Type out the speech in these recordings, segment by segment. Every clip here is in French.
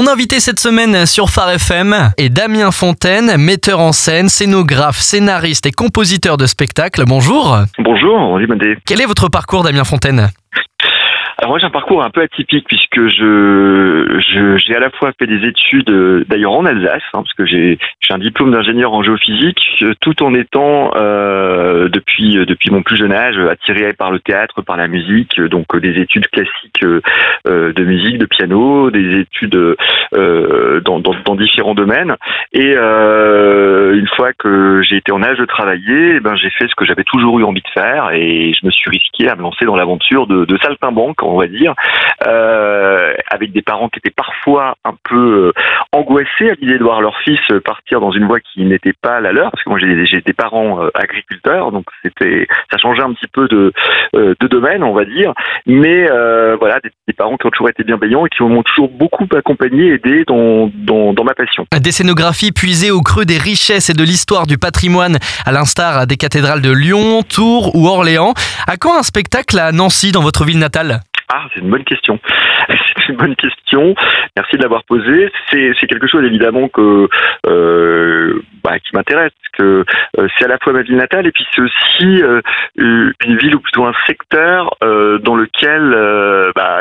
Mon invité cette semaine sur Phare FM est Damien Fontaine, metteur en scène, scénographe, scénariste et compositeur de spectacles. Bonjour. Bonjour, Quel est votre parcours, Damien Fontaine? Moi j'ai un parcours un peu atypique puisque je j'ai à la fois fait des études euh, d'ailleurs en Alsace hein, parce que j'ai j'ai un diplôme d'ingénieur en géophysique euh, tout en étant euh, depuis depuis mon plus jeune âge attiré par le théâtre, par la musique, donc des études classiques de musique, de piano, des études dans, dans, dans différents domaines. Et une fois que j'ai été en âge de travailler, eh ben j'ai fait ce que j'avais toujours eu envie de faire et je me suis risqué à me lancer dans l'aventure de, de saltimbanque on va dire, euh, avec des parents qui étaient parfois un peu euh, angoissés à l'idée de voir leur fils partir dans une voie qui n'était pas la leur, parce que moi j'ai des parents euh, agriculteurs, donc c'était ça changeait un petit peu de, de domaine, on va dire, mais voilà, des, parents qui ont toujours été bienveillants et qui m'ont toujours beaucoup accompagné, aidé dans, dans, dans ma passion. Des scénographies puisées au creux des richesses et de l'histoire du patrimoine, à l'instar des cathédrales de Lyon, Tours ou Orléans. À quand un spectacle à Nancy, dans votre ville natale? Ah, c'est une bonne question. C'est une bonne question. Merci de l'avoir posée. C'est, quelque chose évidemment que euh, bah, qui m'intéresse, que euh, c'est à la fois ma ville natale et puis c'est aussi euh, une ville ou plutôt un secteur dans lequel bah,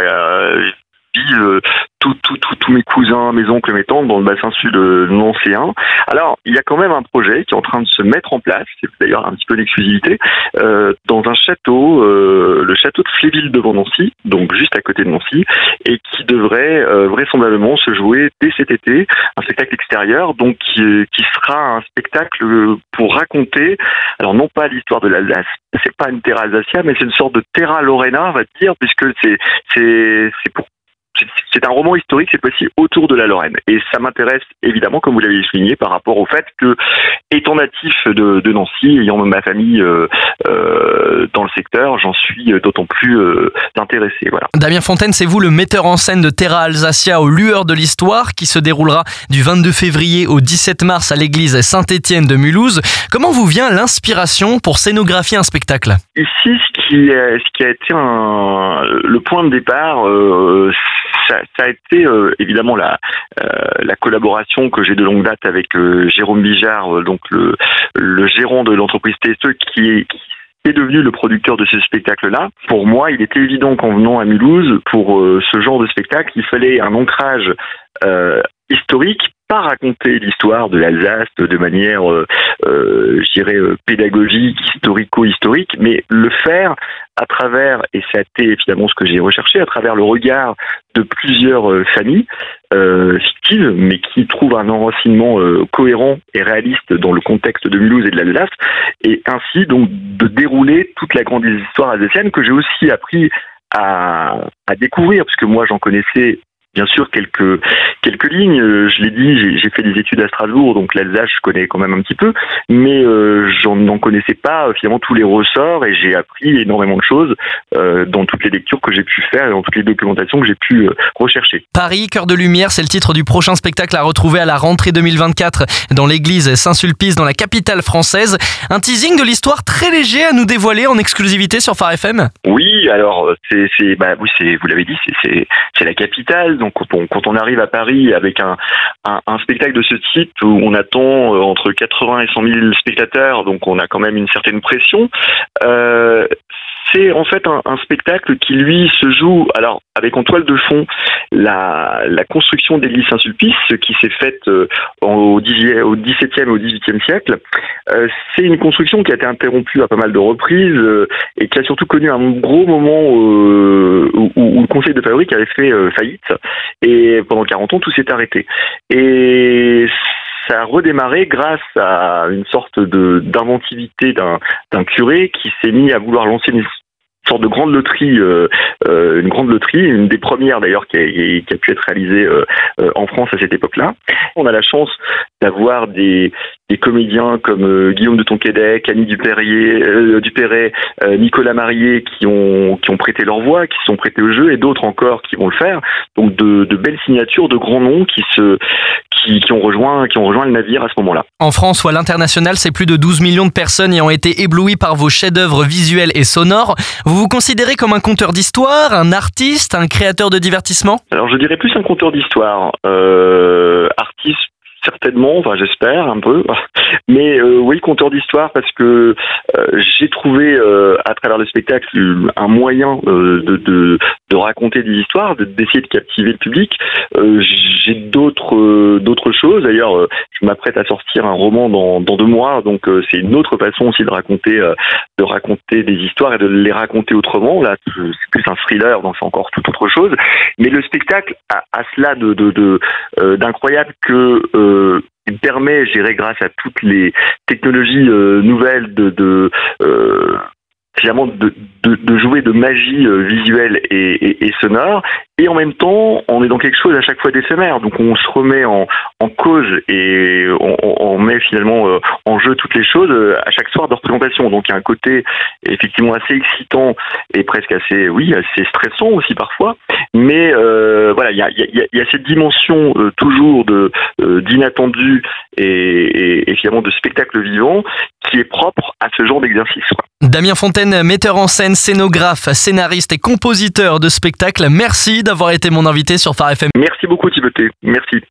vivent tous mes cousins, mes oncles, mes tantes dans le bassin sud nancéen. Alors, il y a quand même un projet qui est en train de se mettre en place, c'est d'ailleurs un petit peu l'exclusivité, euh, dans un château, euh, le château de Fléville devant Nancy, donc juste à côté de Nancy, et qui devrait euh, vraisemblablement se jouer dès cet été, un spectacle extérieur, donc qui, sera un spectacle pour raconter, alors non pas l'histoire de l'Alsace, c'est pas une terra alsacia, mais c'est une sorte de terra lorena, on va dire, puisque c'est pour c'est un roman historique cette fois-ci autour de la Lorraine. Et ça m'intéresse évidemment, comme vous l'avez souligné, par rapport au fait que, étant natif de, Nancy, ayant ma famille euh, euh, dans le secteur, j'en suis d'autant plus euh, intéressé. Voilà. Damien Fontaine, c'est vous le metteur en scène de Terra Alsacia aux lueurs de l'histoire qui se déroulera du 22 février au 17 mars à l'église Saint-Étienne de Mulhouse. Comment vous vient l'inspiration pour scénographier un spectacle? Ici, ce qui, ce qui a été un, le point de départ, ça, a été euh, évidemment la, euh, la collaboration que j'ai de longue date avec euh, Jérôme Bijard, donc le, gérant de l'entreprise TSE, qui est, qui est devenu le producteur de ce spectacle-là. Pour moi, il était évident qu'en venant à Mulhouse, pour ce genre de spectacle, il fallait un ancrage historique pas raconter l'histoire de l'Alsace de manière, euh, euh, je dirais, euh, pédagogique, historico-historique, mais le faire à travers, et ça a été finalement ce que j'ai recherché, à travers le regard de plusieurs familles fictives, mais qui trouvent un enracinement cohérent et réaliste dans le contexte de Mulhouse et de l'Alsace, et ainsi donc de dérouler toute la grande histoire alsacienne que j'ai aussi appris à, à découvrir, parce que moi j'en connaissais bien sûr quelques quelques lignes. Euh, je l'ai dit, j'ai fait des études à Strasbourg, donc l'Alsace je connais quand même un petit peu, mais euh, j'en n'en connaissais pas euh, finalement tous les ressorts et j'ai appris énormément de choses euh, dans toutes les lectures que j'ai pu faire et dans toutes les documentations que j'ai pu euh, rechercher. Paris, cœur de lumière, c'est le titre du prochain spectacle à retrouver à la rentrée 2024 dans l'église Saint-Sulpice dans la capitale française. Un teasing de l'histoire très léger à nous dévoiler en exclusivité sur Phare FM. Oui, alors c'est bah oui c'est vous l'avez dit c'est c'est la capitale donc quand on, arrive à Paris avec un, spectacle de ce type où on attend euh, entre 80 et 100 000 spectateurs, donc on a quand même une certaine pression. Euh, c'est en fait un, un, spectacle qui lui se joue alors avec en toile de fond la, la construction d'église Saint-Sulpice qui s'est faite euh, au, 10, au 17e et au 18e siècle. Euh, c'est une construction qui a été interrompue à pas mal de reprises euh, et qui a surtout connu un gros moment où, où, le Conseil de fabrique avait fait faillite et pendant 40 ans tout s'est arrêté. Et ça a redémarré grâce à une sorte de d'inventivité d'un curé qui s'est mis à vouloir lancer une sorte de grande loterie, euh, euh, une grande loterie, une des premières d'ailleurs qui qui a, pu être réalisée euh, en France à cette époque-là. On a la chance d'avoir des, des comédiens comme euh, Guillaume de Tonquédec, Annie Dupérier, euh, Dupéret, euh, Nicolas Marié qui ont qui ont prêté leur voix, qui sont prêtés au jeu, et d'autres encore qui vont le faire. Donc de, de belles signatures, de grands noms qui se qui, qui, ont rejoint qui ont rejoint le navire à ce moment-là. En France ou à l'international, c'est plus de 12 millions de personnes qui ont été éblouies par vos chefs-d'œuvre visuels et sonores. Vous vous considérez comme un conteur d'histoire, un artiste, un créateur de divertissement? Alors je dirais plus un conteur d'histoire. Euh, artiste certainement, enfin j'espère un peu, mais euh, oui, conteur d'histoire parce que euh, j'ai trouvé euh, à travers le spectacle un moyen euh, de, de, raconter des histoires, d'essayer de, captiver le public. Euh, j'ai d'autres d'autres choses. D'ailleurs, je m'apprête à sortir un roman dans, dans deux mois, donc c'est une autre façon aussi de raconter de raconter des histoires et de les raconter autrement. Là, c'est plus un thriller, donc c'est encore tout autre chose. Mais le spectacle a, a cela de d'incroyable que euh, il permet, je dirais, grâce à toutes les technologies euh, nouvelles de, de euh, finalement de, de, de, jouer de magie euh, visuelle et, et, et, sonore. Et en même temps on est dans quelque chose à chaque fois d'éphémère. Donc on se remet en, en cause et on, on, met finalement euh, en jeu toutes les choses euh, à chaque soir de représentation. Donc il y a un côté effectivement assez excitant et presque assez oui assez stressant aussi parfois. Mais euh, voilà il y a, y, a, y a, cette dimension euh, toujours de d'inattendu et, et, et, finalement de spectacle vivant qui est propre à ce genre d'exercice. Damien Fontaine, metteur en scène, scénographe, scénariste et compositeur de spectacles, merci d'avoir été mon invité sur Phare FM. Merci beaucoup Thibaut, merci.